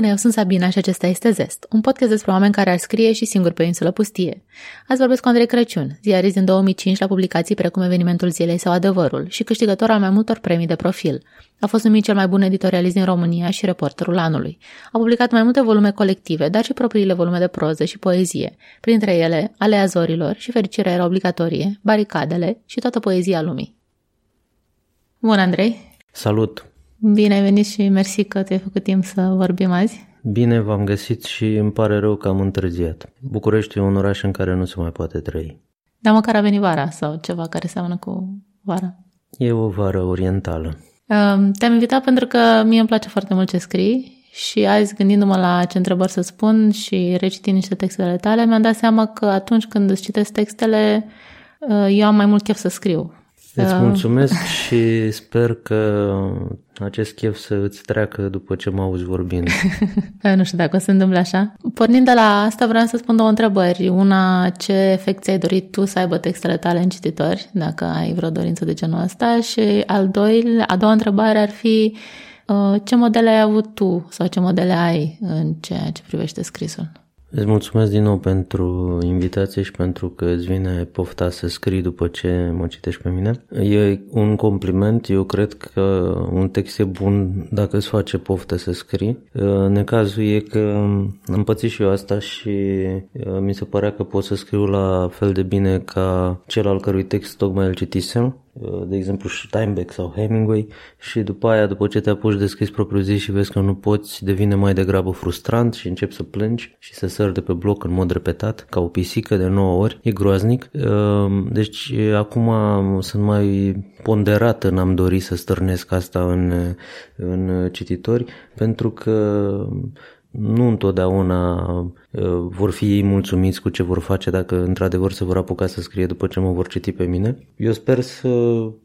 Bună, eu sunt Sabina și acesta este Zest, un podcast despre oameni care ar scrie și singuri pe o insulă pustie. Azi vorbesc cu Andrei Crăciun, ziarist din 2005 la publicații precum Evenimentul Zilei sau Adevărul și câștigător al mai multor premii de profil. A fost numit cel mai bun editorialist din România și reporterul anului. A publicat mai multe volume colective, dar și propriile volume de proză și poezie, printre ele Alea Zorilor și Fericirea era obligatorie, Baricadele și toată poezia lumii. Bună, Andrei! Salut! Bine ai venit și mersi că te-ai făcut timp să vorbim azi. Bine v-am găsit și îmi pare rău că am întârziat. București e un oraș în care nu se mai poate trăi. Dar măcar a venit vara sau ceva care seamănă cu vara. E o vară orientală. Te-am invitat pentru că mie îmi place foarte mult ce scrii și azi, gândindu-mă la ce întrebări să spun și recitind niște textele tale, mi-am dat seama că atunci când îți citesc textele, eu am mai mult chef să scriu. Îți mulțumesc și sper că acest chef să îți treacă după ce mă auzi vorbind. nu știu dacă o se întâmple așa. Pornind de la asta, vreau să spun două întrebări. Una, ce efect ți-ai dorit tu să aibă textele tale în cititori, dacă ai vreo dorință de genul ăsta? Și al doilea, a doua întrebare ar fi uh, ce modele ai avut tu sau ce modele ai în ceea ce privește scrisul? Îți mulțumesc din nou pentru invitație și pentru că îți vine pofta să scrii după ce mă citești pe mine. E un compliment, eu cred că un text e bun dacă îți face poftă să scrii. Necazul e că am pățit și eu asta și mi se părea că pot să scriu la fel de bine ca cel al cărui text tocmai îl citisem Uh, de exemplu Steinbeck sau Hemingway și după aia, după ce te apuci de scris propriu zi și vezi că nu poți, devine mai degrabă frustrant și începi să plângi și să sări de pe bloc în mod repetat, ca o pisică de 9 ori, e groaznic. Uh, deci acum sunt mai ponderat în am dori să stârnesc asta în, în cititori, pentru că nu întotdeauna uh, vor fi ei mulțumiți cu ce vor face dacă într-adevăr se vor apuca să scrie după ce mă vor citi pe mine. Eu sper să,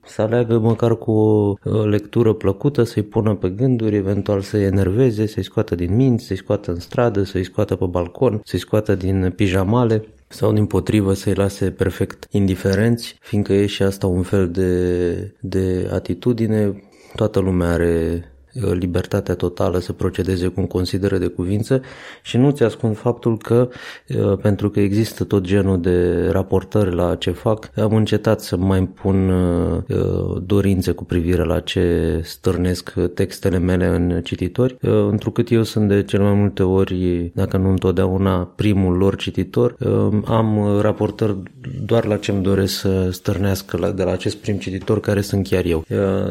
să aleagă măcar cu o uh, lectură plăcută, să-i pună pe gânduri, eventual să-i enerveze, să-i scoată din minți, să-i scoată în stradă, să-i scoată pe balcon, să-i scoată din pijamale sau din potrivă să-i lase perfect indiferenți, fiindcă e și asta un fel de, de atitudine. Toată lumea are Uh, libertatea totală să procedeze cum consideră de cuvință și nu ți ascund faptul că, uh, pentru că există tot genul de raportări la ce fac, am încetat să mai pun uh, dorințe cu privire la ce stârnesc textele mele în cititori, întrucât eu sunt de cel mai multe ori, dacă nu întotdeauna, primul lor cititor, am raportări doar la ce îmi doresc să stârnească de la acest prim cititor care sunt chiar eu.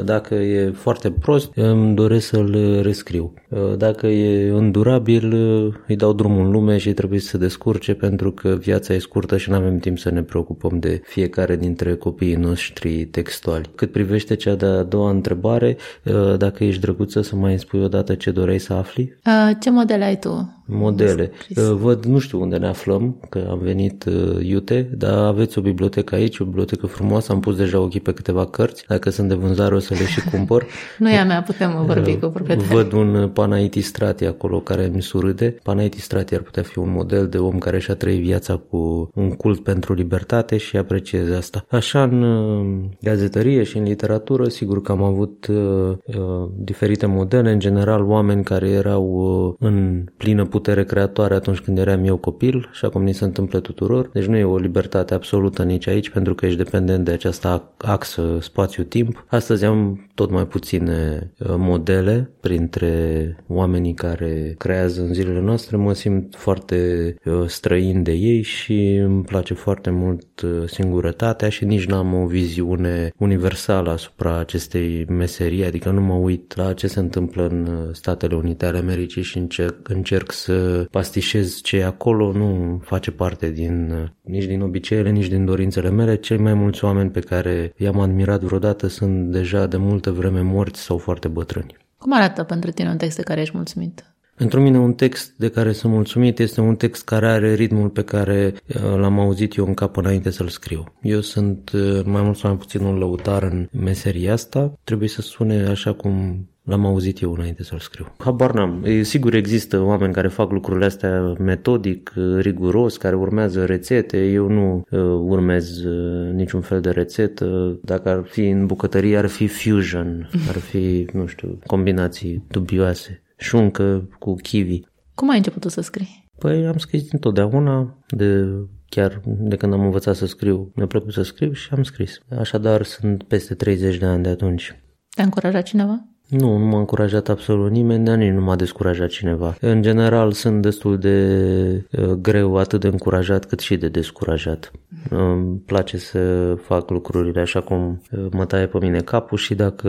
Dacă e foarte prost, îmi doresc doresc să-l rescriu. Uh, dacă e îndurabil, uh, îi dau drumul în lume și trebuie să se descurce pentru că viața e scurtă și nu avem timp să ne preocupăm de fiecare dintre copiii noștri textuali. Cât privește cea de-a doua întrebare, uh, dacă ești drăguță să mai spui odată ce doreai să afli? Ce model ai tu? Modele. Văd, nu știu unde ne aflăm, că am venit iute, dar aveți o bibliotecă aici, o bibliotecă frumoasă, am pus deja ochii pe câteva cărți, dacă sunt de vânzare o să le și cumpăr. nu e a mea, putem vorbi cu proprietari. Văd un Panaiti Strati acolo care mi surâde. Panaiti Strati ar putea fi un model de om care și-a trăit viața cu un cult pentru libertate și apreciez asta. Așa în gazetărie și în literatură, sigur că am avut uh, uh, diferite modele, în general oameni care erau uh, în plină putere creatoare atunci când eram eu copil și acum ni se întâmplă tuturor. Deci nu e o libertate absolută nici aici pentru că ești dependent de această axă spațiu-timp. Astăzi am tot mai puține uh, modele printre oamenii care creează în zilele noastre. Mă simt foarte uh, străin de ei și îmi place foarte mult uh, singurătatea și nici n-am o viziune universală asupra acestei meserii, adică nu mă uit la ce se întâmplă în Statele Unite ale Americii și încerc, încerc să pastișez ce e acolo, nu face parte din nici din obiceiele, nici din dorințele mele. Cei mai mulți oameni pe care i-am admirat vreodată sunt deja de multă vreme morți sau foarte bătrâni. Cum arată pentru tine un text de care ești mulțumit? Pentru mine un text de care sunt mulțumit este un text care are ritmul pe care uh, l-am auzit eu în cap înainte să-l scriu. Eu sunt uh, mai mult sau mai puțin un lăutar în meseria asta. Trebuie să sune așa cum L-am auzit eu înainte să-l scriu. Habar n-am. E, sigur există oameni care fac lucrurile astea metodic, riguros, care urmează rețete. Eu nu uh, urmez uh, niciun fel de rețetă. Dacă ar fi în bucătărie, ar fi fusion, ar fi, nu știu, combinații dubioase. șuncă cu kiwi. Cum ai început să scrii? Păi am scris întotdeauna, de chiar de când am învățat să scriu, mi-a plăcut să scriu și am scris. Așadar sunt peste 30 de ani de atunci. Te-a încurajat cineva? Nu, nu m-a încurajat absolut nimeni, dar nici nu m-a descurajat cineva. În general sunt destul de uh, greu atât de încurajat cât și de descurajat. Îmi place să fac lucrurile așa cum uh, mă taie pe mine capul și dacă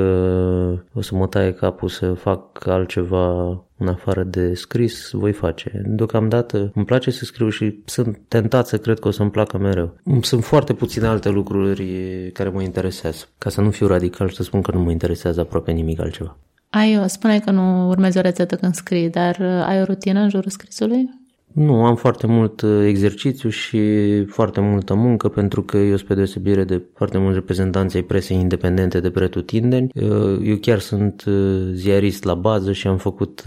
o să mă taie capul să fac altceva în afară de scris, voi face. Deocamdată îmi place să scriu și sunt tentat să cred că o să-mi placă mereu. Sunt foarte puține alte lucruri care mă interesează. Ca să nu fiu radical și să spun că nu mă interesează aproape nimic altceva. Ai, spuneai că nu urmezi o rețetă când scrii, dar uh, ai o rutină în jurul scrisului? Nu, am foarte mult uh, exercițiu și foarte multă muncă pentru că eu, spre deosebire de foarte mulți reprezentanți ai presei independente de pretutindeni, uh, eu chiar sunt uh, ziarist la bază și am făcut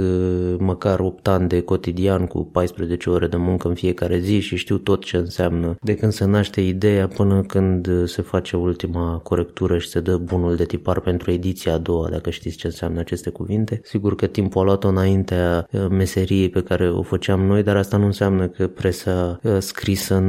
măcar 8 ani de cotidian cu 14 ore de muncă în fiecare zi și știu tot ce înseamnă de când se naște ideea până când se face ultima corectură și se dă bunul de tipar pentru ediția a doua, dacă știți ce înseamnă aceste cuvinte. Sigur că timpul a luat-o înaintea meseriei pe care o făceam noi, dar asta nu înseamnă că presa uh, scrisă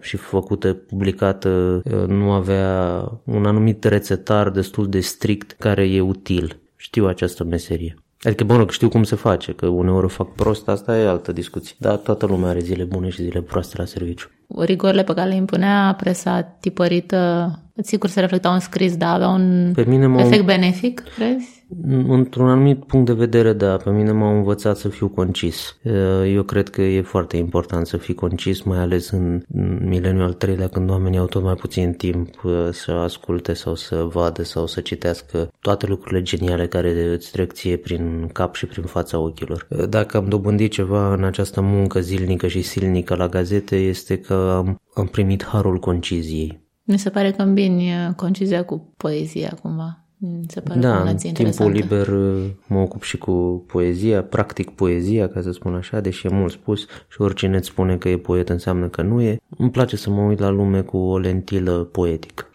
și făcută, publicată, uh, nu avea un anumit rețetar destul de strict care e util. Știu această meserie. Adică, bă, știu cum se face, că uneori o fac prost, asta e altă discuție. Dar toată lumea are zile bune și zile proaste la serviciu. Rigorile pe care le impunea presa tipărită, sigur se reflectau în scris, dar avea un Pe mine efect benefic, crezi? Într-un anumit punct de vedere, da, pe mine m-au învățat să fiu concis. Eu cred că e foarte important să fii concis, mai ales în mileniul al treilea, când oamenii au tot mai puțin timp să asculte sau să vadă sau să citească toate lucrurile geniale care îți trec ție prin cap și prin fața ochilor. Dacă am dobândit ceva în această muncă zilnică și silnică la gazete, este că am, am primit harul conciziei. Mi se pare că îmbini concizia cu poezia cumva. Se pare da, în timpul liber uh, mă ocup și cu poezia, practic poezia, ca să spun așa, deși e mult spus și oricine îți spune că e poet înseamnă că nu e. Îmi place să mă uit la lume cu o lentilă poetică.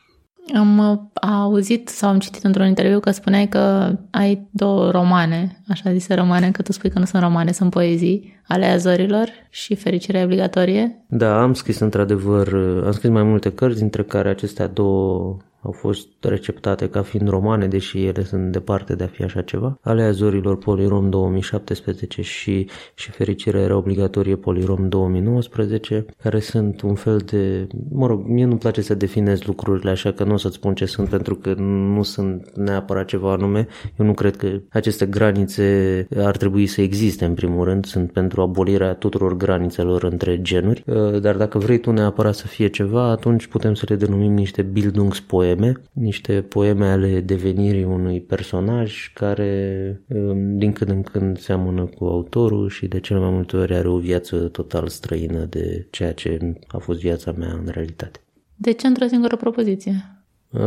Am uh, auzit sau am citit într-un interviu că spuneai că ai două romane, așa zise romane, că tu spui că nu sunt romane, sunt poezii, ale azorilor și fericirea obligatorie. Da, am scris într-adevăr, uh, am scris mai multe cărți, dintre care acestea două au fost receptate ca fiind romane, deși ele sunt departe de a fi așa ceva. Alea Zorilor Polirom 2017 și, și Fericirea era obligatorie Polirom 2019, care sunt un fel de... Mă rog, mie nu-mi place să definez lucrurile așa că nu o să-ți spun ce sunt pentru că nu sunt neapărat ceva anume. Eu nu cred că aceste granițe ar trebui să existe în primul rând, sunt pentru abolirea tuturor granițelor între genuri, dar dacă vrei tu neapărat să fie ceva, atunci putem să le denumim niște Bildungspoem poeme, niște poeme ale devenirii unui personaj care um, din când în când seamănă cu autorul și de cele mai multe ori are o viață total străină de ceea ce a fost viața mea în realitate. De ce într-o singură propoziție? Uh,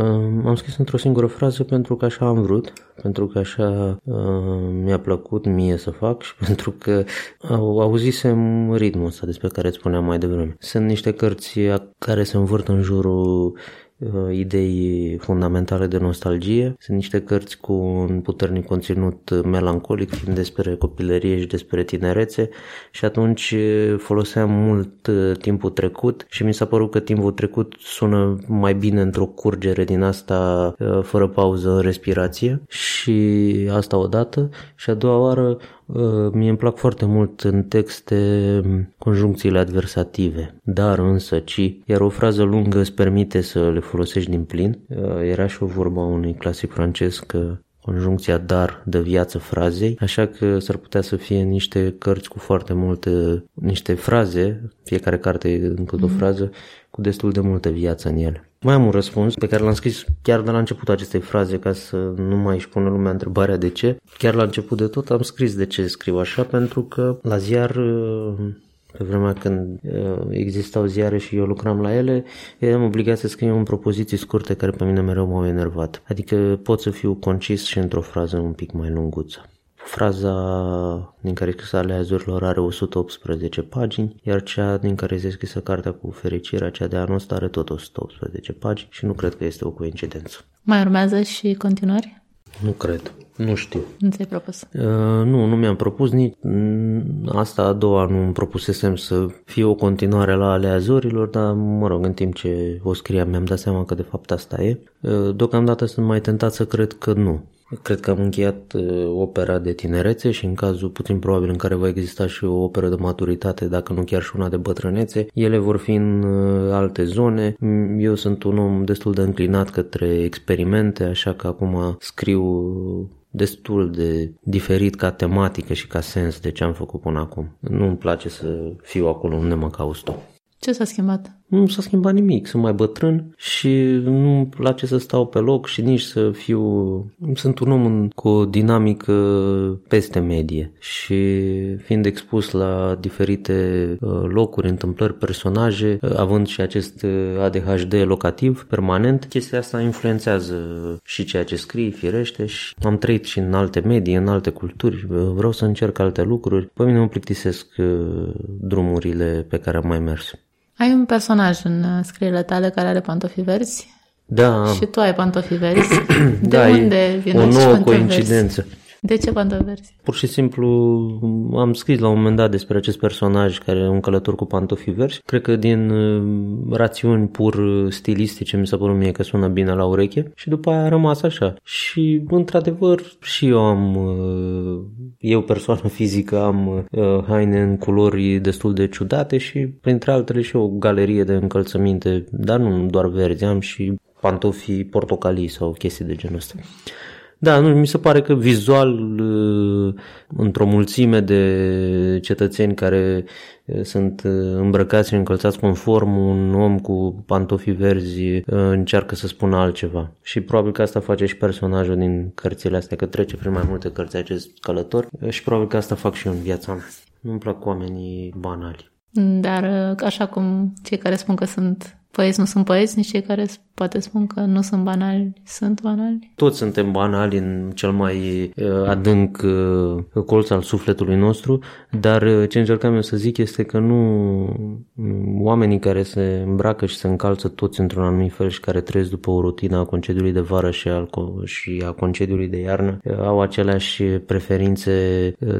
am scris într-o singură frază pentru că așa am vrut, pentru că așa uh, mi-a plăcut mie să fac și pentru că au, auzisem ritmul ăsta despre care îți spuneam mai devreme. Sunt niște cărți care se învârt în jurul Uh, idei fundamentale de nostalgie. Sunt niște cărți cu un puternic conținut melancolic, fiind despre copilărie și despre tinerețe. Și atunci uh, foloseam mult uh, timpul trecut și mi s-a părut că timpul trecut sună mai bine într-o curgere din asta fără pauză în respirație. Și asta odată. Și a doua oară Uh, mie îmi plac foarte mult în texte conjuncțiile adversative, dar însă, ci, iar o frază lungă îți permite să le folosești din plin. Uh, era și o vorba unui clasic francez că conjuncția dar de viață frazei, așa că s-ar putea să fie niște cărți cu foarte multe, niște fraze, fiecare carte e încă o mhm. frază, cu destul de multă viață în ele. Mai am un răspuns pe care l-am scris chiar de la începutul acestei fraze ca să nu mai își pună lumea întrebarea de ce. Chiar la început de tot am scris de ce scriu așa pentru că la ziar pe vremea când uh, existau ziare și eu lucram la ele, eram obligat să scriu în propoziții scurte care pe mine mereu m-au enervat. Adică pot să fiu concis și într-o frază un pic mai lunguță. Fraza din care scrisă ale azurilor are 118 pagini, iar cea din care este scrisă cartea cu fericirea, cea de anul ăsta, are tot 118 pagini și nu cred că este o coincidență. Mai urmează și continuări? Nu cred. Nu știu. Nu ți-ai propus? Uh, nu, nu mi-am propus nici asta a doua nu îmi propusesem să fie o continuare la aleazorilor, dar mă rog, în timp ce o scriam mi-am dat seama că de fapt asta e. Uh, deocamdată sunt mai tentat să cred că nu. Cred că am încheiat uh, opera de tinerețe și în cazul puțin probabil în care va exista și o operă de maturitate, dacă nu chiar și una de bătrânețe, ele vor fi în uh, alte zone. Eu sunt un om destul de înclinat către experimente, așa că acum scriu destul de diferit ca tematică și ca sens de ce am făcut până acum. Nu-mi place să fiu acolo unde mă cauți tu. Ce s-a schimbat? Nu s-a schimbat nimic, sunt mai bătrân și nu-mi place să stau pe loc și nici să fiu... Sunt un om cu o dinamică peste medie și fiind expus la diferite uh, locuri, întâmplări, personaje, uh, având și acest uh, ADHD locativ permanent, chestia asta influențează și ceea ce scrii, firește, și am trăit și în alte medii, în alte culturi, vreau să încerc alte lucruri. Pe mine mă plictisesc drumurile pe care am mai mers. Ai un personaj în uh, scrierile tale care are pantofi verzi? Da. Și tu ai pantofi verzi. De da, unde vine o nouă coincidență. Verzi? De ce pantofi Pur și simplu am scris la un moment dat despre acest personaj care e un călător cu pantofi verzi. Cred că din uh, rațiuni pur stilistice mi s-a părut mie că sună bine la ureche și după aia a rămas așa. Și într-adevăr și eu am, uh, eu persoană fizică am uh, haine în culori destul de ciudate și printre altele și o galerie de încălțăminte, dar nu doar verzi, am și pantofi portocalii sau chestii de genul ăsta. Da, nu, mi se pare că vizual, uh, într-o mulțime de cetățeni care uh, sunt uh, îmbrăcați și încălțați conform, un om cu pantofi verzi încearcă să spună altceva. Și probabil că asta face și personajul din cărțile astea, că trece prin mai multe cărți acest călător și probabil că asta fac și eu în viața mea. Nu-mi plac oamenii banali. Dar așa cum cei care spun că sunt poeți nu sunt poeți, nici cei care poate spun că nu sunt banali, sunt banali. Toți suntem banali în cel mai uh, adânc uh, colț al sufletului nostru, dar uh, ce încercam eu să zic este că nu oamenii care se îmbracă și se încalță toți într-un anumit fel și care trăiesc după o rutină a concediului de vară și, al, și a concediului de iarnă au aceleași preferințe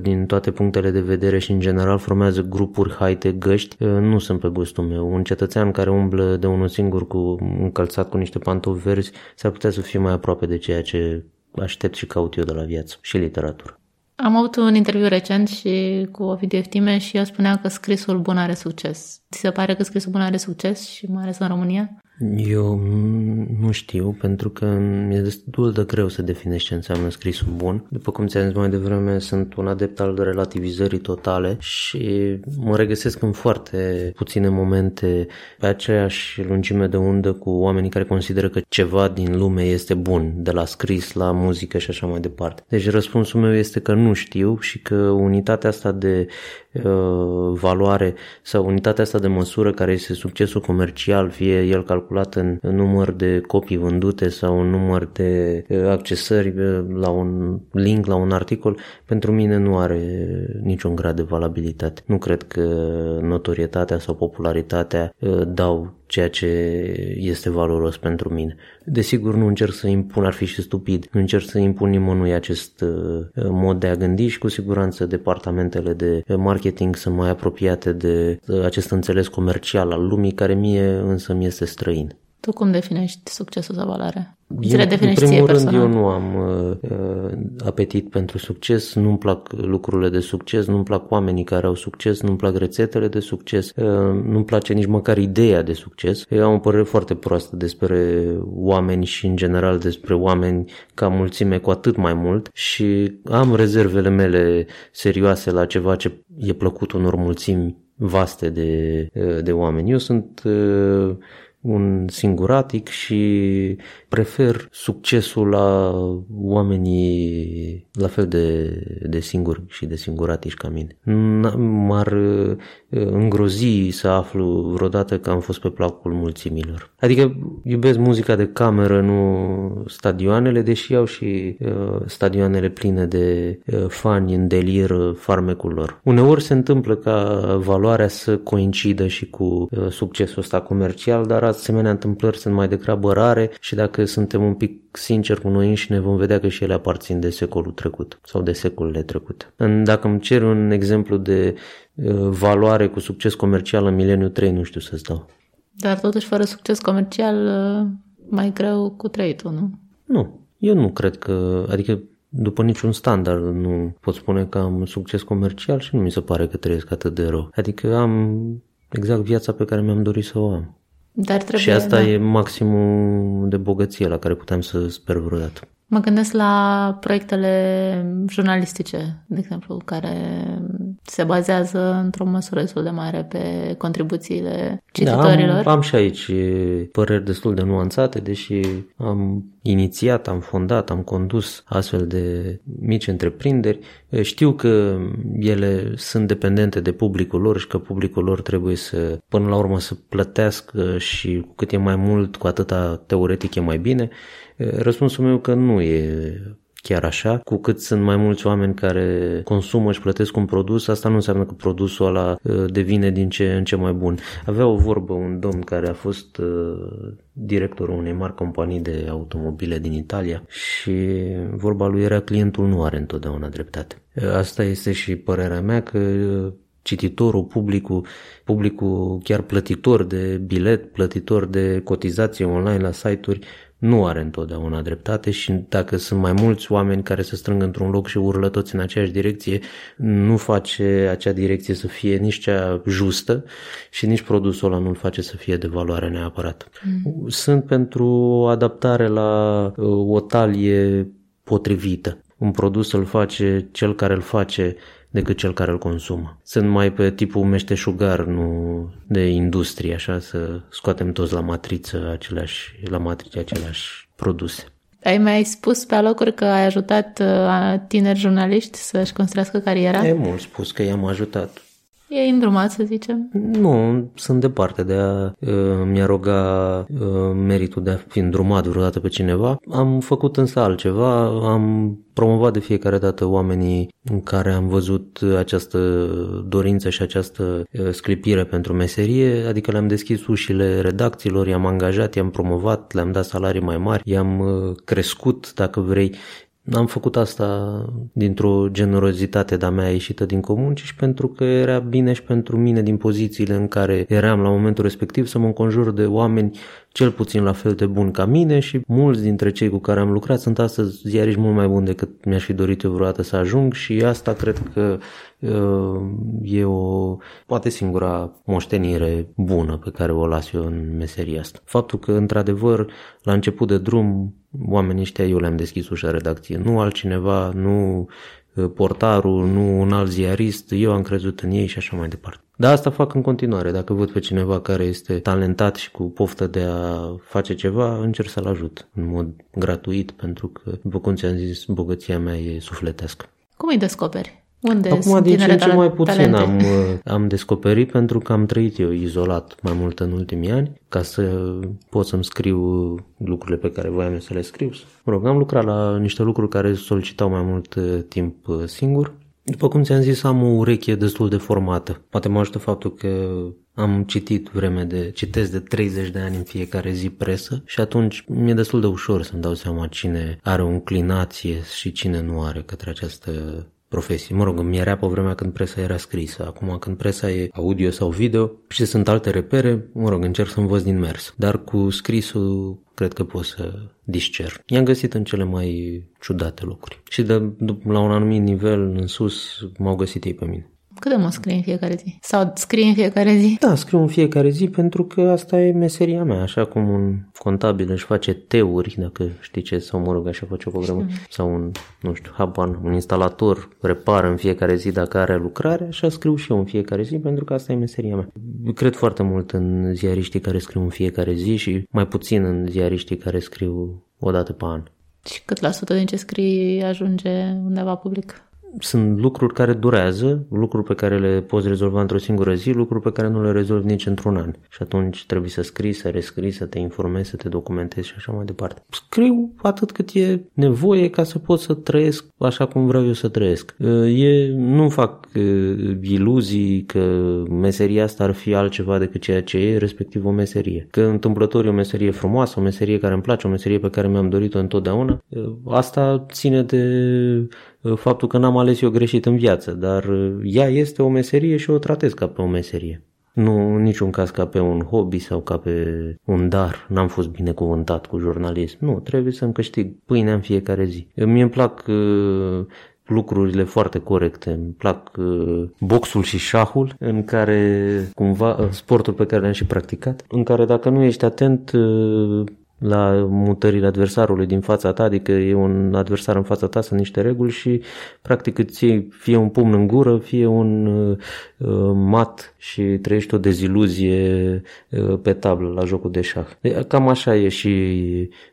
din toate punctele de vedere și în general formează grupuri haite găști. Nu sunt pe gustul meu. Un cetățean care umblă de unul singur cu încălțat cu niște pantofi verzi s-ar putea să fie mai aproape de ceea ce aștept și caut eu de la viață și literatură. Am avut un interviu recent și cu Ovidiu Eftime și el spunea că scrisul bun are succes. Ți se pare că scrisul bun are succes și mai ales în România? Eu nu știu, pentru că mi-e destul de greu să definești ce înseamnă scrisul bun. După cum ți-am zis mai devreme, sunt un adept al relativizării totale și mă regăsesc în foarte puține momente pe aceeași lungime de undă cu oamenii care consideră că ceva din lume este bun, de la scris la muzică și așa mai departe. Deci răspunsul meu este că nu știu și că unitatea asta de uh, valoare sau unitatea asta de măsură care este succesul comercial, fie el calculat în, în număr de copii vândute sau în număr de uh, accesări uh, la un link, la un articol, pentru mine nu are niciun grad de valabilitate. Nu cred că notorietatea sau popularitatea uh, dau ceea ce este valoros pentru mine. Desigur, nu încerc să impun, ar fi și stupid, nu încerc să impun nimănui acest uh, mod de a gândi și cu siguranță departamentele de marketing sunt mai apropiate de uh, acest înțeles comercial al lumii, care mie însă mi este străin. Tu cum definești succesul sau valoarea? Eu, în primul rând, eu nu am uh, apetit pentru succes, nu-mi plac lucrurile de succes, nu-mi plac oamenii care au succes, nu-mi plac rețetele de succes, uh, nu-mi place nici măcar ideea de succes. Eu am o părere foarte proastă despre oameni și, în general, despre oameni ca mulțime cu atât mai mult și am rezervele mele serioase la ceva ce e plăcut unor mulțimi vaste de, uh, de oameni. Eu sunt uh, un singuratic și prefer succesul la oamenii la fel de, de singuri și de singuratici ca mine. M-ar uh, îngrozi să aflu vreodată că am fost pe placul mulțimilor. Adică iubesc muzica de cameră, nu stadioanele, deși au și uh, stadioanele pline de uh, fani în delir uh, farmecul lor. Uneori se întâmplă ca valoarea să coincidă și cu uh, succesul ăsta comercial, dar asemenea întâmplări sunt mai degrabă rare și dacă suntem un pic sinceri cu noi înșine vom vedea că și ele aparțin de secolul trecut sau de secolele trecute. Dacă îmi cer un exemplu de uh, valoare cu succes comercial în mileniul 3, nu știu să-ți dau. Dar totuși fără succes comercial uh, mai greu cu trăitul, nu? Nu, eu nu cred că, adică după niciun standard nu pot spune că am succes comercial și nu mi se pare că trăiesc atât de rău. Adică am exact viața pe care mi-am dorit să o am. Dar trebuie, și asta da. e maximul de bogăție la care putem să sper vreodată. Mă gândesc la proiectele jurnalistice, de exemplu, care se bazează într-o măsură destul de mare pe contribuțiile cititorilor. Da, am, am și aici păreri destul de nuanțate, deși am inițiat, am fondat, am condus astfel de mici întreprinderi. Știu că ele sunt dependente de publicul lor și că publicul lor trebuie să, până la urmă, să plătească și cu cât e mai mult, cu atâta teoretic e mai bine. Răspunsul meu că nu e chiar așa. Cu cât sunt mai mulți oameni care consumă și plătesc un produs, asta nu înseamnă că produsul ăla devine din ce în ce mai bun. Avea o vorbă un domn care a fost directorul unei mari companii de automobile din Italia și vorba lui era clientul nu are întotdeauna dreptate. Asta este și părerea mea că cititorul, publicul, publicul chiar plătitor de bilet, plătitor de cotizație online la site-uri, nu are întotdeauna dreptate și dacă sunt mai mulți oameni care se strâng într-un loc și urlă toți în aceeași direcție, nu face acea direcție să fie nici cea justă și nici produsul ăla nu-l face să fie de valoare neapărat. Mm. Sunt pentru adaptare la uh, o talie potrivită. Un produs îl face cel care îl face decât cel care îl consumă. Sunt mai pe tipul meșteșugar, nu de industrie, așa, să scoatem toți la matriță aceleași, la matrice aceleași produse. Ai mai spus pe alocuri că ai ajutat uh, tineri jurnaliști să-și construiască cariera? E mult spus că i-am ajutat. E îndrumat, să zicem? Nu, sunt departe de a uh, mi-a roga uh, meritul de a fi îndrumat vreodată pe cineva. Am făcut însă altceva, am promovat de fiecare dată oamenii în care am văzut această dorință și această uh, sclipire pentru meserie, adică le-am deschis ușile redacțiilor, i-am angajat, i-am promovat, le-am dat salarii mai mari, i-am uh, crescut, dacă vrei, am făcut asta dintr-o generozitate de-a mea ieșită din comun, ci și pentru că era bine și pentru mine din pozițiile în care eram la momentul respectiv să mă înconjur de oameni cel puțin la fel de buni ca mine și mulți dintre cei cu care am lucrat sunt astăzi ziariști mult mai buni decât mi-aș fi dorit eu vreodată să ajung și asta cred că uh, e o, poate singura moștenire bună pe care o las eu în meseria asta. Faptul că, într-adevăr, la început de drum, oamenii ăștia eu le-am deschis ușa redacție, nu altcineva, nu uh, portarul, nu un alt ziarist, eu am crezut în ei și așa mai departe. Dar asta fac în continuare. Dacă văd pe cineva care este talentat și cu poftă de a face ceva, încerc să-l ajut în mod gratuit, pentru că, după cum ți-am zis, bogăția mea e sufletească. Cum îi descoperi? Unde Acum, sunt din ce în ce mai puțin talente? am, uh, am descoperit pentru că am trăit eu izolat mai mult în ultimii ani, ca să pot să-mi scriu lucrurile pe care voiam să le scriu. Mă rog, am lucrat la niște lucruri care solicitau mai mult uh, timp uh, singur după cum ți-am zis, am o ureche destul de formată. Poate mă ajută faptul că am citit vreme de, citesc de 30 de ani în fiecare zi presă și atunci mi-e destul de ușor să-mi dau seama cine are o înclinație și cine nu are către această profesie. Mă rog, mi era pe vremea când presa era scrisă. Acum când presa e audio sau video și sunt alte repere, mă rog, încerc să învăț din mers. Dar cu scrisul cred că pot să discer. I-am găsit în cele mai ciudate locuri. Și de, la un anumit nivel în sus m-au găsit ei pe mine. Cât de mult scrii în fiecare zi? Sau scrii în fiecare zi? Da, scriu în fiecare zi pentru că asta e meseria mea, așa cum un contabil își face teuri, dacă știi ce, sau mă rog, așa face o programă, sau un, nu știu, haban, un instalator repară în fiecare zi dacă are lucrare, așa scriu și eu în fiecare zi pentru că asta e meseria mea. Cred foarte mult în ziariștii care scriu în fiecare zi și mai puțin în ziariștii care scriu o dată pe an. Și cât la sută din ce scrii ajunge undeva public? Sunt lucruri care durează, lucruri pe care le poți rezolva într-o singură zi, lucruri pe care nu le rezolvi nici într-un an. Și atunci trebuie să scrii, să rescrii, să te informezi, să te documentezi și așa mai departe. Scriu atât cât e nevoie ca să pot să trăiesc așa cum vreau eu să trăiesc. E, nu fac iluzii că meseria asta ar fi altceva decât ceea ce e, respectiv o meserie. Că întâmplător e o meserie frumoasă, o meserie care îmi place, o meserie pe care mi-am dorit-o întotdeauna. Asta ține de Uh, faptul că n-am ales eu greșit în viață, dar uh, ea este o meserie și o tratez ca pe o meserie. Nu în niciun caz ca pe un hobby sau ca pe un dar. N-am fost binecuvântat cu jurnalism. Nu, trebuie să-mi câștig pâinea în fiecare zi. Mie îmi plac uh, lucrurile foarte corecte. Îmi plac uh, boxul și șahul, în care cumva uh, sportul pe care le-am și practicat, în care dacă nu ești atent uh, la mutările adversarului din fața ta, adică e un adversar în fața ta, sunt niște reguli și practic îți iei fie un pumn în gură, fie un uh, mat și trăiești o deziluzie uh, pe tablă la jocul de șah. Cam așa e și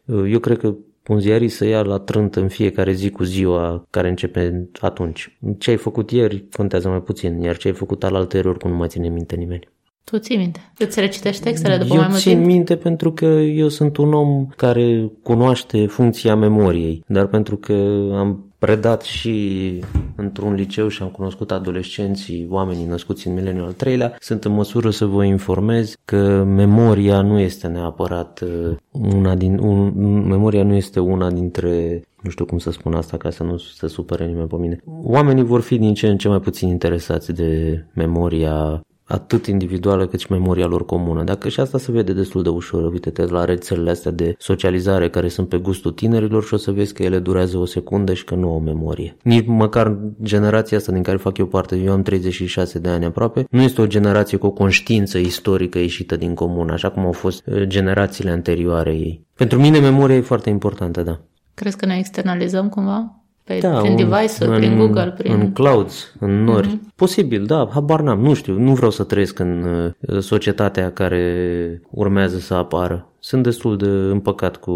uh, eu cred că un ziarist să ia la trânt în fiecare zi cu ziua care începe atunci. Ce ai făcut ieri contează mai puțin, iar ce ai făcut al altă oricum nu mai ține minte nimeni. Tu ții minte? Îți recitești textele după eu mai mult țin timp? minte pentru că eu sunt un om care cunoaște funcția memoriei, dar pentru că am predat și într-un liceu și am cunoscut adolescenții, oamenii născuți în mileniul al treilea, sunt în măsură să vă informez că memoria nu este neapărat uh, una din... Un, memoria nu este una dintre nu știu cum să spun asta ca să nu se supere nimeni pe mine. Oamenii vor fi din ce în ce mai puțin interesați de memoria atât individuală cât și memoria lor comună. Dacă și asta se vede destul de ușor, uite-te la rețelele astea de socializare care sunt pe gustul tinerilor și o să vezi că ele durează o secundă și că nu au memorie. Nici măcar generația asta din care fac eu parte, eu am 36 de ani aproape, nu este o generație cu o conștiință istorică ieșită din comun, așa cum au fost uh, generațiile anterioare ei. Pentru mine memoria e foarte importantă, da. Crezi că ne externalizăm cumva? Pe, da, prin device-uri, în, prin Google, prin... În clouds, în nori. Mm-hmm. Posibil, da, habar n-am, nu știu, nu vreau să trăiesc în uh, societatea care urmează să apară. Sunt destul de împăcat cu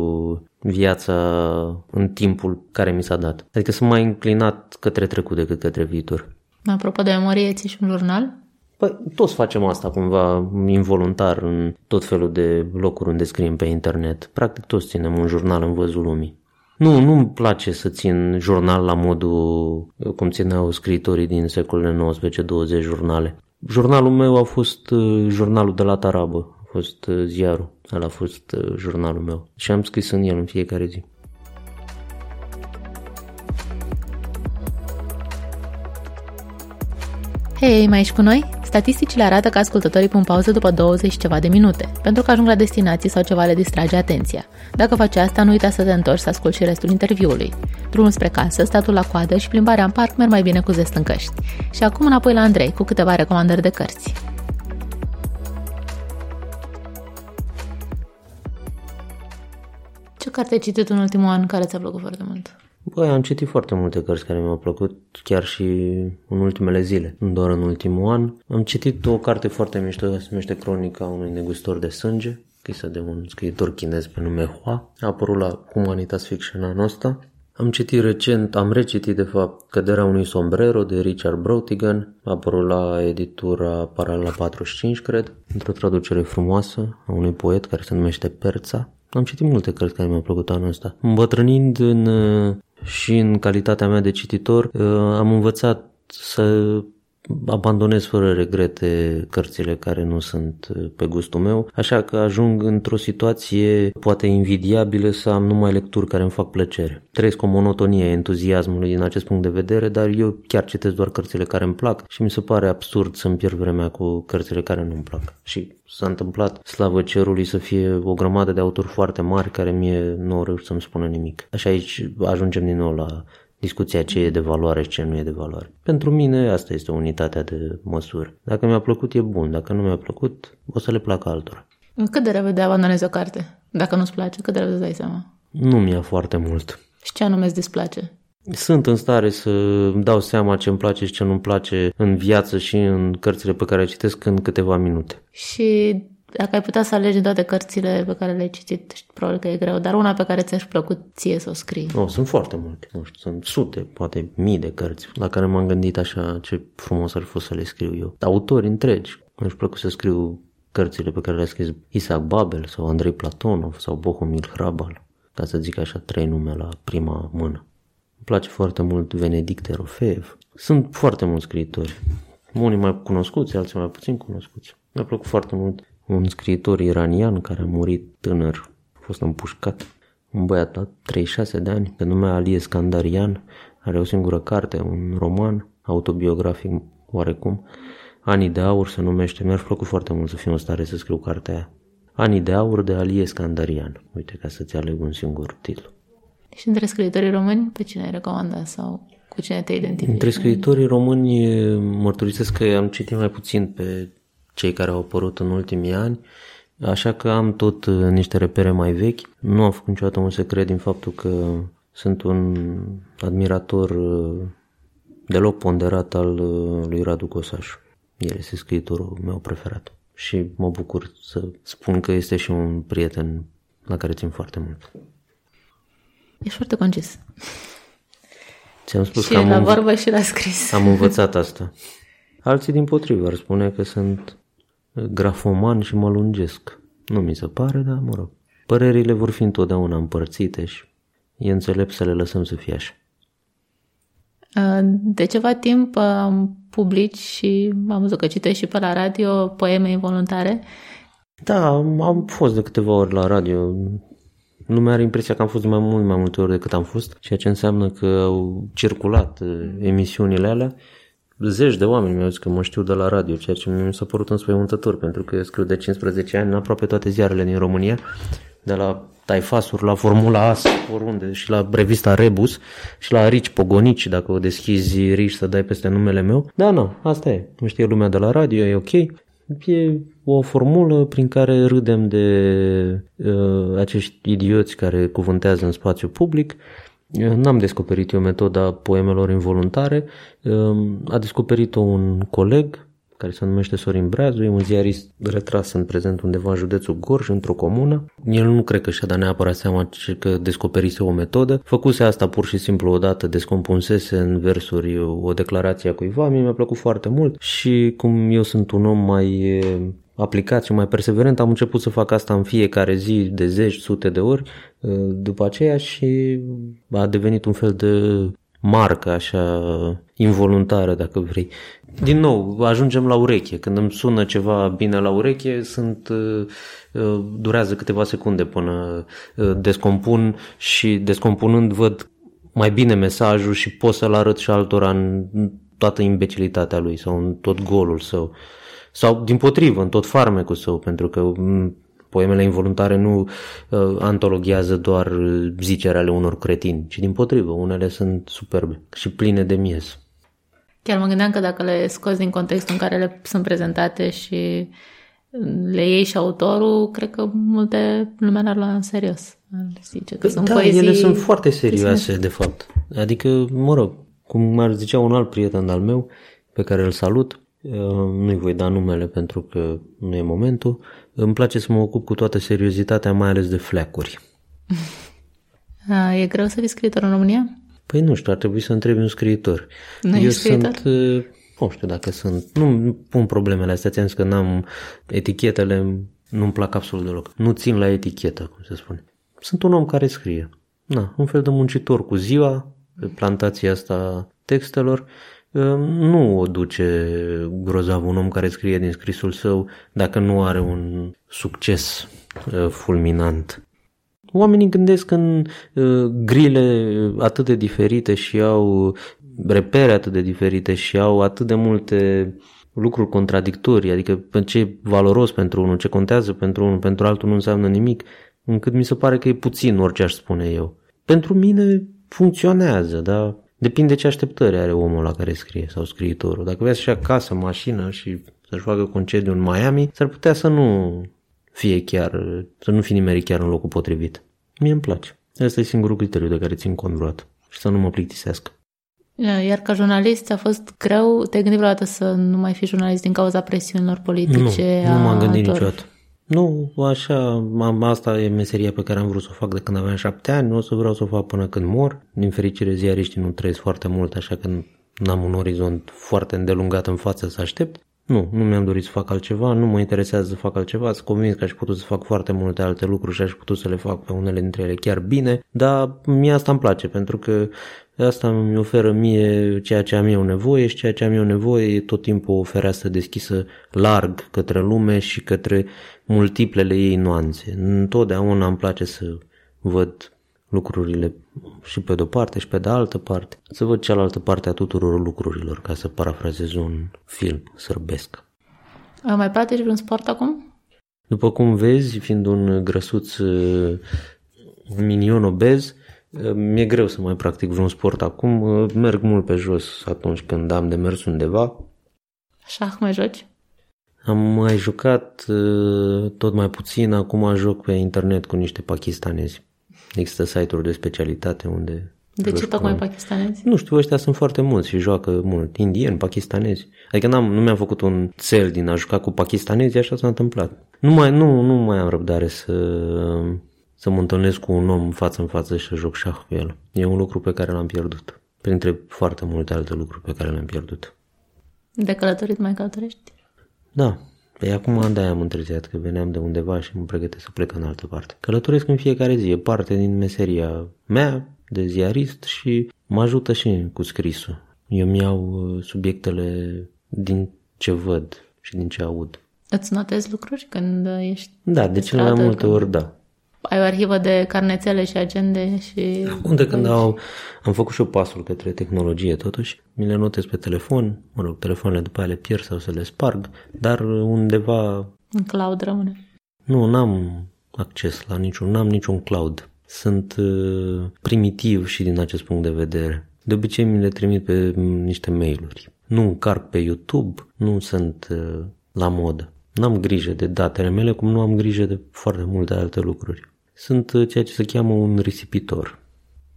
viața în timpul care mi s-a dat. Adică sunt mai înclinat către trecut decât către viitor. Apropo de memorie, ții și un jurnal? Păi, toți facem asta cumva involuntar în tot felul de locuri unde scriem pe internet. Practic toți ținem un jurnal în văzul lumii. Nu, nu-mi place să țin jurnal la modul cum țineau scriitorii din secolele 19-20 jurnale. Jurnalul meu a fost uh, jurnalul de la Tarabă, a fost uh, ziarul, ăla a fost uh, jurnalul meu și am scris în el în fiecare zi. Hei, mai ești cu noi? Statisticile arată că ascultătorii pun pauză după 20 ceva de minute, pentru că ajung la destinație sau ceva le distrage atenția. Dacă faci asta, nu uita să te întorci să asculti și restul interviului. Drumul spre casă, statul la coadă și plimbarea în parc merg mai bine cu zest în căști. Și acum înapoi la Andrei, cu câteva recomandări de cărți. Ce carte ai citit în ultimul an care ți-a plăcut foarte mult? Băi, am citit foarte multe cărți care mi-au plăcut, chiar și în ultimele zile, nu doar în ultimul an. Am citit o carte foarte mișto, se numește Cronica unui negustor de sânge, scrisă de un scriitor chinez pe nume Hua. A apărut la Humanitas Fiction anul ăsta. Am citit recent, am recitit de fapt Căderea unui sombrero de Richard Brautigan, a apărut la editura Paralela 45, cred, într-o traducere frumoasă a unui poet care se numește Perța. Am citit multe cărți care mi-au plăcut anul ăsta. Îmbătrânind în și în calitatea mea de cititor uh, am învățat să abandonez fără regrete cărțile care nu sunt uh, pe gustul meu, așa că ajung într-o situație poate invidiabilă să am numai lecturi care îmi fac plăcere. Trăiesc o monotonie a entuziasmului din acest punct de vedere, dar eu chiar citesc doar cărțile care îmi plac și mi se pare absurd să-mi pierd vremea cu cărțile care nu îmi plac. Și s-a întâmplat, slavă cerului, să fie o grămadă de autori foarte mari care mie nu au reușit să-mi spună nimic. Așa aici ajungem din nou la discuția ce e de valoare și ce nu e de valoare. Pentru mine asta este unitatea de măsură. Dacă mi-a plăcut e bun, dacă nu mi-a plăcut o să le placă altora. Cât de repede abandonezi o carte? Dacă nu-ți place, cât de repede îți dai seama? Nu mi-a foarte mult. Și ce anume îți displace? Sunt în stare să îmi dau seama ce îmi place și ce nu-mi place în viață și în cărțile pe care le citesc în câteva minute. Și Dacă ai putea să alegi din toate cărțile pe care le-ai citit, probabil că e greu, dar una pe care ți-aș plăcut ție să o scrii. Oh, sunt foarte multe, nu știu, sunt sute, poate mii de cărți la care m-am gândit așa ce frumos ar fi să le scriu eu. Autori întregi. Mi-aș plăcut să scriu cărțile pe care le-a scris Isaac Babel sau Andrei Platonov sau Bohumil Hrabal, ca să zic așa trei nume la prima mână. Îmi place foarte mult Venedict Erofeev. Sunt foarte mulți scriitori. Unii mai cunoscuți, alții mai puțin cunoscuți. Mi-a plăcut foarte mult un scriitor iranian care a murit tânăr, a fost împușcat. Un băiat la 36 de ani, pe nume Ali Scandarian, are o singură carte, un roman autobiografic oarecum. Anii de aur se numește, mi-ar plăcut foarte mult să fiu în stare să scriu cartea aia. Anii de aur de Ali Scandarian. Uite, ca să-ți aleg un singur titlu. Și între scriitorii români, pe cine ai recomanda sau cu cine te identifici? Între scriitorii români mărturisesc că am citit mai puțin pe cei care au apărut în ultimii ani, așa că am tot uh, niște repere mai vechi. Nu am făcut niciodată un secret din faptul că sunt un admirator uh, deloc ponderat al uh, lui Radu Cosaș. El este scriitorul meu preferat și mă bucur să spun că este și un prieten la care țin foarte mult. Ești foarte concis. Ți-am spus și că am la vorbă și la scris. Am învățat asta. Alții din potrivă ar spune că sunt grafoman și mă lungesc. Nu mi se pare, dar mă rog. Părerile vor fi întotdeauna împărțite și e înțelept să le lăsăm să fie așa. De ceva timp am public și am văzut că citești și pe la radio poeme involuntare. Da, am fost de câteva ori la radio. Lumea are impresia că am fost mai mult, mai multe ori decât am fost, ceea ce înseamnă că au circulat emisiunile alea zeci de oameni mi-au zis că mă știu de la radio, ceea ce mi s-a părut înspăimântător, pentru că eu scriu de 15 ani în aproape toate ziarele din România, de la Taifasuri la Formula As, oriunde, și la revista Rebus, și la Rici Pogonici, dacă o deschizi Rici să dai peste numele meu. Da, nu, asta e. Nu știe lumea de la radio, e ok. E o formulă prin care râdem de uh, acești idioți care cuvântează în spațiu public N-am descoperit eu metoda poemelor involuntare, a descoperit-o un coleg care se numește Sorin Breazu, e un ziarist retras în prezent undeva în județul Gorj, într-o comună. El nu cred că și-a dat neapărat seama că descoperise o metodă. Făcuse asta pur și simplu odată, descompunsese în versuri o declarație a cuiva, mie mi-a plăcut foarte mult și cum eu sunt un om mai aplicat și mai perseverent, am început să fac asta în fiecare zi de zeci, sute de ori uh, după aceea și a devenit un fel de marcă așa involuntară, dacă vrei. Din nou, ajungem la ureche. Când îmi sună ceva bine la ureche, sunt, uh, uh, durează câteva secunde până descompun și descompunând văd mai bine mesajul și pot să-l arăt și altora în toată imbecilitatea lui sau în tot golul său. Sau din potrivă, în tot farmecul său, pentru că poemele involuntare nu uh, antologiază doar zicere ale unor cretini, ci din potrivă, unele sunt superbe și pline de miez. Chiar mă gândeam că dacă le scoți din contextul în care le sunt prezentate și le iei și autorul, cred că multe lumea ar lua în serios. Zice că păi sunt da, poezii... ele sunt foarte serioase, de fapt. Adică, mă rog, cum ar zicea un alt prieten al meu, pe care îl salut, nu-i voi da numele pentru că nu e momentul. Îmi place să mă ocup cu toată seriozitatea, mai ales de fleacuri. E greu să fii scriitor în România? Păi nu știu, ar trebui să întrebi un scriitor. Nu Eu scriitor? sunt, nu știu dacă sunt, nu pun problemele astea, ți că n-am etichetele, nu-mi plac absolut deloc. Nu țin la etichetă, cum se spune. Sunt un om care scrie. Na, un fel de muncitor cu ziua, pe plantația asta textelor nu o duce grozav un om care scrie din scrisul său dacă nu are un succes uh, fulminant. Oamenii gândesc în uh, grile atât de diferite și au repere atât de diferite și au atât de multe lucruri contradictorii, adică ce e valoros pentru unul, ce contează pentru unul, pentru altul nu înseamnă nimic, încât mi se pare că e puțin orice aș spune eu. Pentru mine funcționează, dar Depinde ce așteptări are omul la care scrie sau scriitorul. Dacă vrea să-și ia casă, mașină și să-și facă concediu în Miami, s-ar putea să nu fie chiar, să nu fi nimerit chiar în locul potrivit. Mie îmi place. Asta e singurul criteriu de care țin cont vreodată. Și să nu mă plictisească. Iar ca jurnalist a fost greu? Te-ai gândit vreodată să nu mai fii jurnalist din cauza presiunilor politice? Nu, nu m-am gândit niciodată. Nu, așa, am, asta e meseria pe care am vrut să o fac de când aveam șapte ani, nu o să vreau să o fac până când mor. Din fericire, ziariștii nu trăiesc foarte mult, așa că n-am un orizont foarte îndelungat în față să aștept. Nu, nu mi-am dorit să fac altceva, nu mă interesează să fac altceva, sunt convins că aș putut să fac foarte multe alte lucruri și aș putut să le fac pe unele dintre ele chiar bine, dar mie asta îmi place pentru că asta îmi oferă mie ceea ce am eu nevoie și ceea ce am eu nevoie e tot timpul o fereastră deschisă larg către lume și către multiplele ei nuanțe. Întotdeauna îmi place să văd lucrurile și pe de-o parte și pe de altă parte. Să văd cealaltă parte a tuturor lucrurilor, ca să parafrazez un film sărbesc. Mai practici vreun sport acum? După cum vezi, fiind un grăsuț minion obez, mi-e greu să mai practic vreun sport acum. Merg mult pe jos atunci când am de mers undeva. Șah mai joci? Am mai jucat tot mai puțin, acum joc pe internet cu niște pakistanezi. Există site-uri de specialitate unde... De ce tocmai pakistanezi? Nu știu, ăștia sunt foarte mulți și joacă mult. Indieni, pakistanezi. Adică n-am, nu mi-am făcut un cel din a juca cu pakistanezi, așa s-a întâmplat. Nu mai, nu, nu mai am răbdare să, să mă întâlnesc cu un om față în față și să joc șah cu el. E un lucru pe care l-am pierdut. Printre foarte multe alte lucruri pe care le-am pierdut. De călătorit mai călătorești? Da, Păi acum de am întârziat, că veneam de undeva și mă pregătesc să plec în altă parte. Călătoresc în fiecare zi, e parte din meseria mea de ziarist și mă ajută și cu scrisul. Eu mi-au uh, subiectele din ce văd și din ce aud. Îți notezi lucruri când ești Da, de cele mai multe când... ori da ai o arhivă de carnețele și agende și... Unde când au, am făcut și eu pasul către tehnologie totuși, mi le notez pe telefon, mă rog, telefoanele după aia le pierd sau să le sparg, dar undeva... În cloud rămâne. Nu, n-am acces la niciun, n-am niciun cloud. Sunt uh, primitiv și din acest punct de vedere. De obicei mi le trimit pe niște mail-uri. Nu încarc pe YouTube, nu sunt uh, la modă. N-am grijă de datele mele, cum nu am grijă de foarte multe alte lucruri. Sunt uh, ceea ce se cheamă un risipitor.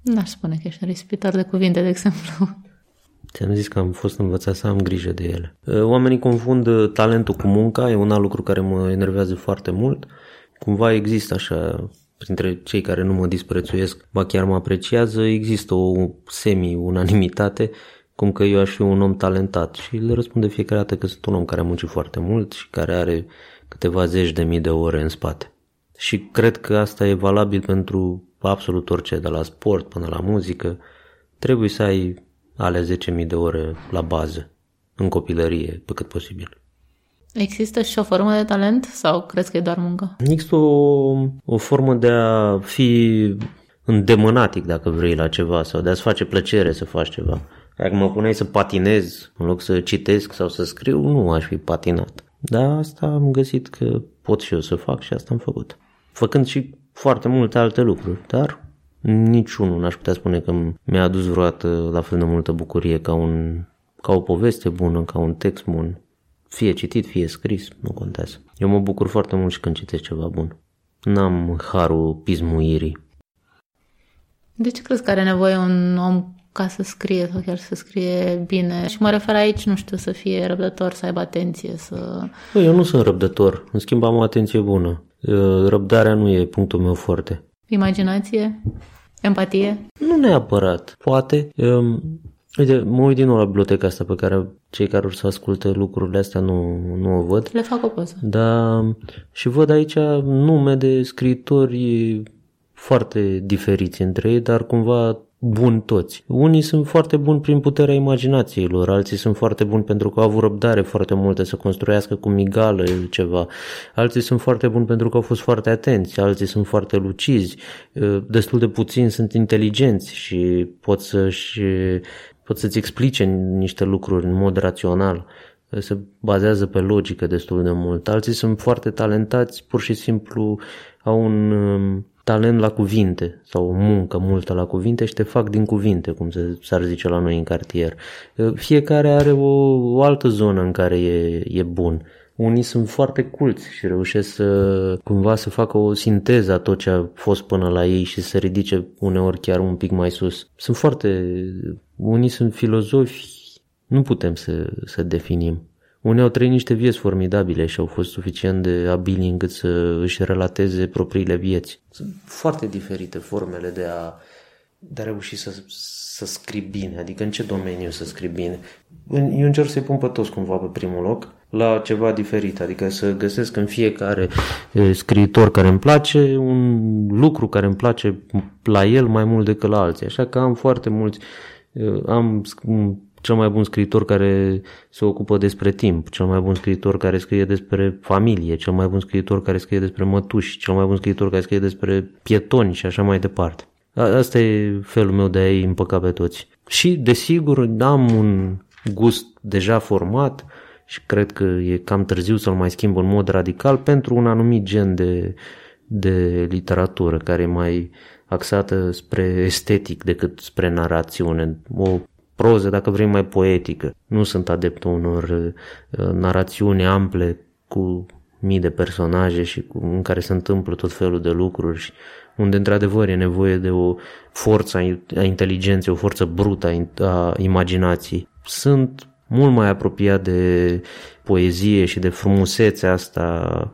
N-aș spune că ești un risipitor de cuvinte, de exemplu. Ți-am zis că am fost învățat să am grijă de ele. Uh, oamenii confundă talentul cu munca, e un alt lucru care mă enervează foarte mult. Cumva există așa, printre cei care nu mă disprețuiesc, ba chiar mă apreciază, există o semi-unanimitate cum că eu aș fi un om talentat și le răspund de fiecare dată că sunt un om care a muncit foarte mult și care are câteva zeci de mii de ore în spate. Și cred că asta e valabil pentru absolut orice, de la sport până la muzică. Trebuie să ai ale 10.000 de ore la bază, în copilărie, pe cât posibil. Există și o formă de talent sau crezi că e doar muncă? Există o, o formă de a fi îndemânatic, dacă vrei, la ceva sau de a-ți face plăcere să faci ceva. Dacă mă puneai să patinez în loc să citesc sau să scriu, nu aș fi patinat. Dar asta am găsit că pot și eu să fac și asta am făcut. Făcând și foarte multe alte lucruri, dar niciunul n-aș putea spune că mi-a adus vreodată la fel de multă bucurie ca, un, ca o poveste bună, ca un text bun. Fie citit, fie scris, nu contează. Eu mă bucur foarte mult și când citesc ceva bun. N-am harul pismuirii. De ce crezi că are nevoie un om ca să scrie sau chiar să scrie bine. Și mă refer aici, nu știu, să fie răbdător, să aibă atenție, să... Bă, eu nu sunt răbdător, în schimb am o atenție bună. Răbdarea nu e punctul meu foarte. Imaginație? Empatie? Nu neapărat. Poate. Uite, mă uit din nou la biblioteca asta pe care cei care or să asculte lucrurile astea nu, nu o văd. Le fac o poză. Da, și văd aici nume de scriitori foarte diferiți între ei, dar cumva buni toți. Unii sunt foarte buni prin puterea imaginației lor, alții sunt foarte buni pentru că au avut răbdare foarte multă să construiască cu migală ceva, alții sunt foarte buni pentru că au fost foarte atenți, alții sunt foarte lucizi, destul de puțini sunt inteligenți și pot, să-și, pot să-ți explice niște lucruri în mod rațional se bazează pe logică destul de mult. Alții sunt foarte talentați, pur și simplu au un talent la cuvinte sau o muncă multă la cuvinte și te fac din cuvinte, cum se, s-ar zice la noi în cartier. Fiecare are o, o altă zonă în care e, e bun. Unii sunt foarte culți și reușesc să cumva să facă o sinteză a tot ce a fost până la ei și să ridice uneori chiar un pic mai sus. Sunt foarte... Unii sunt filozofi, nu putem să, să definim. Unii au trăit niște vieți formidabile și au fost suficient de abili încât să își relateze propriile vieți. Sunt foarte diferite formele de a, de a reuși să, să scrii bine, adică în ce domeniu să scrii bine. Eu încerc să-i pun pe toți cumva pe primul loc la ceva diferit, adică să găsesc în fiecare scriitor care îmi place un lucru care îmi place la el mai mult decât la alții. Așa că am foarte mulți, am cel mai bun scriitor care se ocupă despre timp, cel mai bun scriitor care scrie despre familie, cel mai bun scriitor care scrie despre mătuși, cel mai bun scriitor care scrie despre pietoni și așa mai departe. Asta e felul meu de a-i împăca pe toți. Și, desigur, am un gust deja format și cred că e cam târziu să-l mai schimb în mod radical pentru un anumit gen de, de literatură care e mai axată spre estetic decât spre narațiune. O proză, dacă vrei, mai poetică. Nu sunt adeptul unor uh, narațiuni ample cu mii de personaje și cu, în care se întâmplă tot felul de lucruri și unde într-adevăr e nevoie de o forță a inteligenței, o forță brută a imaginației. Sunt mult mai apropiat de poezie și de frumusețea asta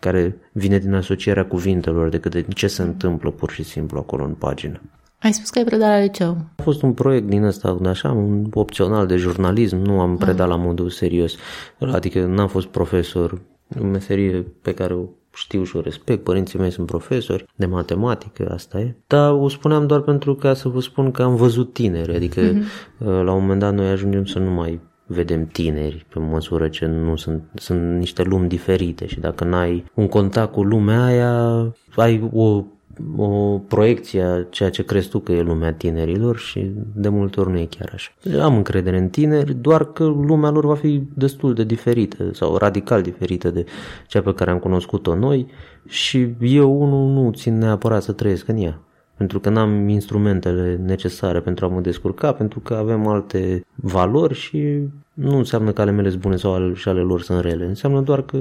care vine din asocierea cuvintelor decât de ce se întâmplă pur și simplu acolo în pagină. Ai spus că ai predat la liceu. A fost un proiect din ăsta, așa, un opțional de jurnalism, nu am predat ah. la modul serios. Adică n-am fost profesor, o meserie pe care o știu și o respect, părinții mei sunt profesori de matematică, asta e. Dar o spuneam doar pentru ca să vă spun că am văzut tineri, adică mm-hmm. la un moment dat noi ajungem să nu mai vedem tineri pe măsură ce nu sunt, sunt niște lumi diferite și dacă n-ai un contact cu lumea aia, ai o o proiecție a ceea ce crezi tu că e lumea tinerilor și de multe ori nu e chiar așa. Am încredere în tineri, doar că lumea lor va fi destul de diferită sau radical diferită de cea pe care am cunoscut-o noi și eu unul nu țin neapărat să trăiesc în ea pentru că n-am instrumentele necesare pentru a mă descurca, pentru că avem alte valori și nu înseamnă că ale mele sunt bune sau ale, și ale lor sunt rele. Înseamnă doar că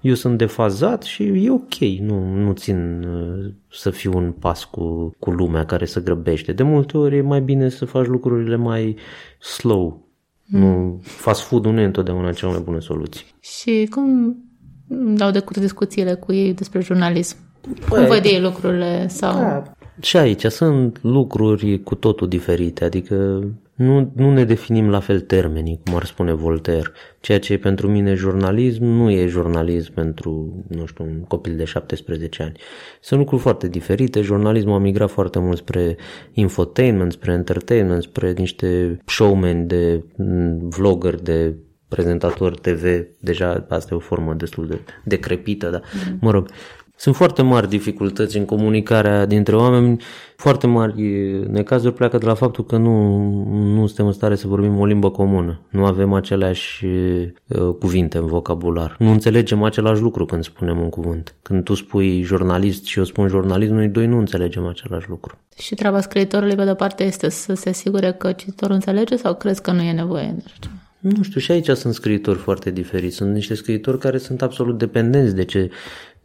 eu sunt defazat și e ok. Nu, nu țin uh, să fiu un pas cu, cu lumea care se grăbește. De multe ori e mai bine să faci lucrurile mai slow. Mm. Nu, fast food nu e întotdeauna cea mai bună soluție. Și cum dau de curs discuțiile cu ei despre jurnalism? Păi, cum văd ei lucrurile? Sau... Da, și aici sunt lucruri cu totul diferite, adică nu, nu ne definim la fel termenii, cum ar spune Voltaire. Ceea ce e pentru mine jurnalism nu e jurnalism pentru, nu știu, un copil de 17 ani. Sunt lucruri foarte diferite. Jurnalismul a migrat foarte mult spre infotainment, spre entertainment, spre niște showmen de vlogger, de prezentator TV, deja asta e o formă destul de decrepită, dar mm. mă rog, sunt foarte mari dificultăți în comunicarea dintre oameni, foarte mari necazuri pleacă de la faptul că nu, nu suntem în stare să vorbim o limbă comună. Nu avem aceleași uh, cuvinte în vocabular. Nu înțelegem același lucru când spunem un cuvânt. Când tu spui jurnalist și eu spun jurnalist, noi doi nu înțelegem același lucru. Și treaba scriitorului pe de parte este să se asigure că cititorul înțelege sau crezi că nu e nevoie de așa nu știu, și aici sunt scriitori foarte diferiți. Sunt niște scriitori care sunt absolut dependenți de ce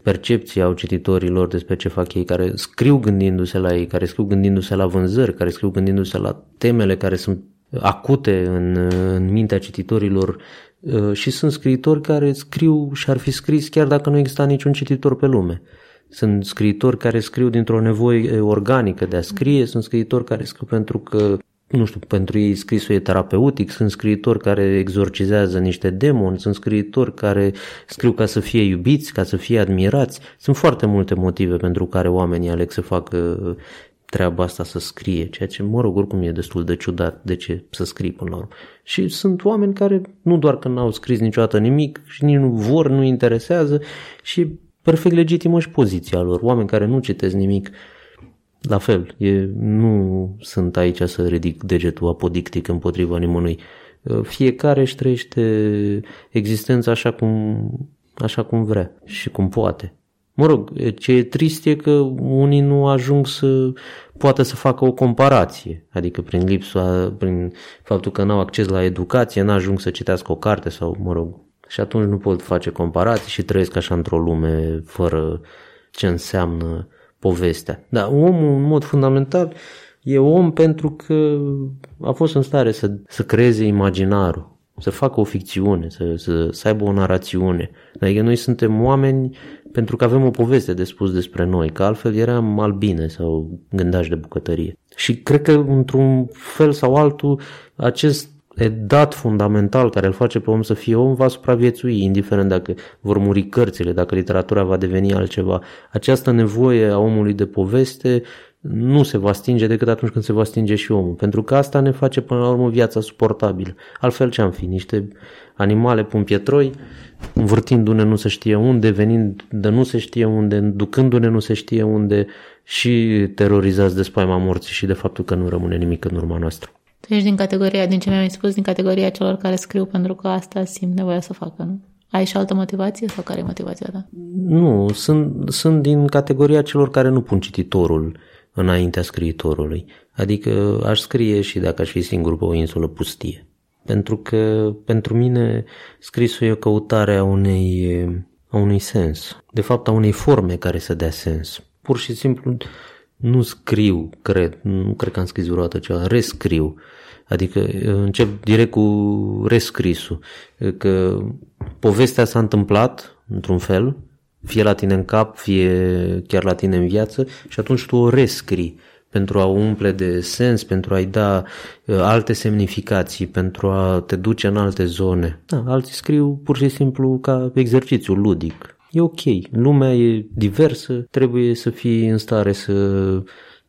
percepția au cititorilor despre ce fac ei, care scriu gândindu-se la ei, care scriu gândindu-se la vânzări, care scriu gândindu-se la temele care sunt acute în, în mintea cititorilor uh, și sunt scriitori care scriu și ar fi scris chiar dacă nu exista niciun cititor pe lume. Sunt scriitori care scriu dintr-o nevoie organică de a scrie, sunt scriitori care scriu pentru că nu știu, pentru ei scrisul e terapeutic, sunt scriitori care exorcizează niște demoni, sunt scriitori care scriu ca să fie iubiți, ca să fie admirați. Sunt foarte multe motive pentru care oamenii aleg să facă uh, treaba asta să scrie, ceea ce, mă rog, oricum e destul de ciudat de ce să scrii până la urmă. Și sunt oameni care nu doar că n-au scris niciodată nimic și nici nu vor, nu interesează și perfect legitimă și poziția lor. Oameni care nu citesc nimic, la fel, e, nu sunt aici să ridic degetul apodictic împotriva nimănui. Fiecare își trăiește existența așa cum, așa cum vrea și cum poate. Mă rog, ce e trist e că unii nu ajung să poată să facă o comparație, adică prin lipsa, prin faptul că n-au acces la educație, n-ajung să citească o carte sau, mă rog, și atunci nu pot face comparații și trăiesc așa într-o lume fără ce înseamnă povestea. Dar omul, în mod fundamental, e om pentru că a fost în stare să, să creeze imaginarul. să facă o ficțiune, să, să, să aibă o narațiune. Adică noi suntem oameni pentru că avem o poveste de spus despre noi, că altfel eram albine sau gândași de bucătărie. Și cred că într-un fel sau altul acest dat fundamental care îl face pe om să fie om va supraviețui, indiferent dacă vor muri cărțile, dacă literatura va deveni altceva. Această nevoie a omului de poveste nu se va stinge decât atunci când se va stinge și omul, pentru că asta ne face până la urmă viața suportabilă. Altfel ce am fi? Niște animale pumpietroi, învârtindu-ne nu se știe unde, venind de nu se știe unde, ducându-ne nu se știe unde și terorizați de spaima morții și de faptul că nu rămâne nimic în urma noastră. Tu ești din categoria, din ce mi-ai spus, din categoria celor care scriu pentru că asta simt nevoia să facă, nu? Ai și altă motivație sau care e motivația ta? Nu, sunt, sunt din categoria celor care nu pun cititorul înaintea scriitorului. Adică aș scrie și dacă aș fi singur pe o insulă pustie. Pentru că pentru mine scrisul e o căutare a unei, a unui sens. De fapt a unei forme care să dea sens. Pur și simplu nu scriu, cred, nu cred că am scris vreodată ceva, rescriu. Adică încep direct cu rescrisul. Că povestea s-a întâmplat într-un fel, fie la tine în cap, fie chiar la tine în viață și atunci tu o rescrii pentru a umple de sens, pentru a-i da uh, alte semnificații, pentru a te duce în alte zone. Da, alții scriu pur și simplu ca exercițiu ludic. E ok, lumea e diversă, trebuie să fii în stare să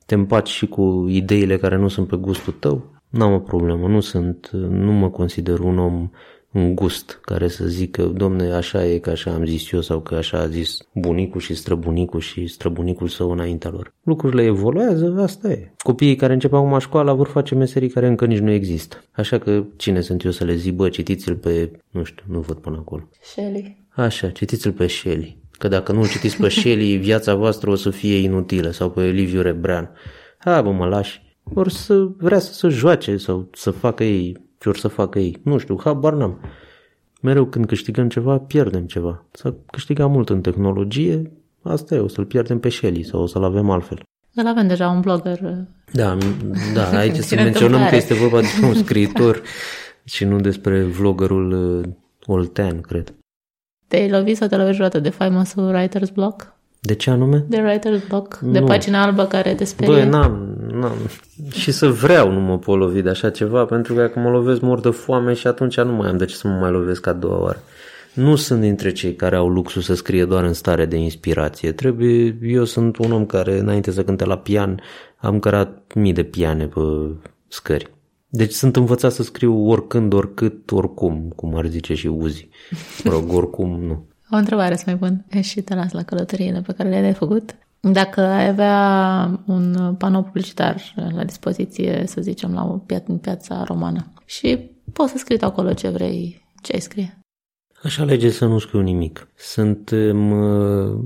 te împaci și cu ideile care nu sunt pe gustul tău. N-am o problemă, nu sunt, nu mă consider un om un gust care să zică, domne, așa e că așa am zis eu sau că așa a zis bunicul și străbunicul și străbunicul său înaintea lor. Lucrurile evoluează, asta e. Copiii care încep acum școala vor face meserii care încă nici nu există. Așa că cine sunt eu să le zic, bă, citiți-l pe, nu știu, nu văd până acolo. Shelley. Așa, citiți-l pe Shelley. Că dacă nu-l citiți pe Shelley, viața voastră o să fie inutilă sau pe Liviu Rebrean. Ha, bă, mă lași. Or să vrea să se joace sau să facă ei ce or să facă ei. Nu știu, habar n-am. Mereu când câștigăm ceva, pierdem ceva. Să câștigăm mult în tehnologie, asta e, o să-l pierdem pe Shelly sau o să-l avem altfel. Îl avem deja un blogger. Uh, da, da aici să menționăm că este vorba despre un scriitor și nu despre vloggerul uh, Oltean, cred. Te-ai lovit sau te lovești vreodată de faimosul Writer's Block? De ce anume? De Writer's Block, de nu. pagina albă care te sperie. Băi, n-am, n-am. Și să vreau nu mă pot lovi de așa ceva, pentru că dacă mă lovesc mor de foame și atunci nu mai am de ce să mă mai lovesc a doua oară. Nu sunt dintre cei care au luxul să scrie doar în stare de inspirație. Trebuie, eu sunt un om care, înainte să cânte la pian, am cărat mii de piane pe scări. Deci sunt învățat să scriu oricând, oricât, oricum, cum ar zice și Uzi. Mă rog, oricum, nu. O întrebare să mai pun și te las la călătoriile pe care le-ai făcut. Dacă ai avea un panou publicitar la dispoziție, să zicem, la o pia- în piața romană și poți să scrii acolo ce vrei, ce ai scrie. Aș alege să nu scriu nimic. Suntem uh,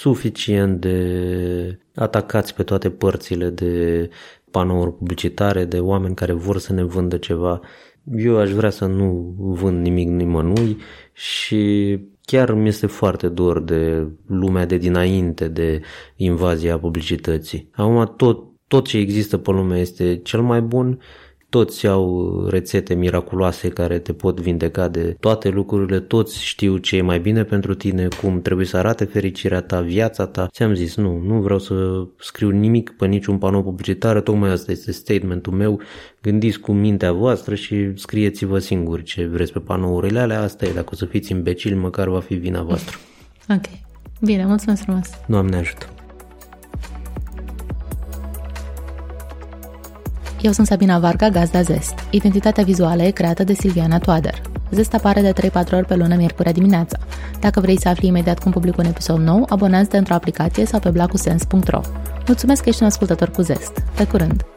suficient de atacați pe toate părțile de panouri publicitare, de oameni care vor să ne vândă ceva. Eu aș vrea să nu vând nimic nimănui și chiar mi este foarte dor de lumea de dinainte de invazia publicității. Acum tot, tot ce există pe lume este cel mai bun toți au rețete miraculoase care te pot vindeca de toate lucrurile, toți știu ce e mai bine pentru tine, cum trebuie să arate fericirea ta, viața ta. Ți-am zis, nu, nu vreau să scriu nimic pe niciun panou publicitar, tocmai asta este statementul meu. Gândiți cu mintea voastră și scrieți-vă singuri ce vreți pe panourile alea, asta e, dacă o să fiți imbecili, măcar va fi vina voastră. Ok. Bine, mulțumesc frumos. Doamne ajută. Eu sunt Sabina Varga, gazda Zest. Identitatea vizuală e creată de Silviana Toader. Zest apare de 3-4 ori pe lună, miercurea dimineața. Dacă vrei să afli imediat cum public un episod nou, abonează-te într-o aplicație sau pe blacusens.ro. Mulțumesc că ești un ascultător cu Zest. Pe curând!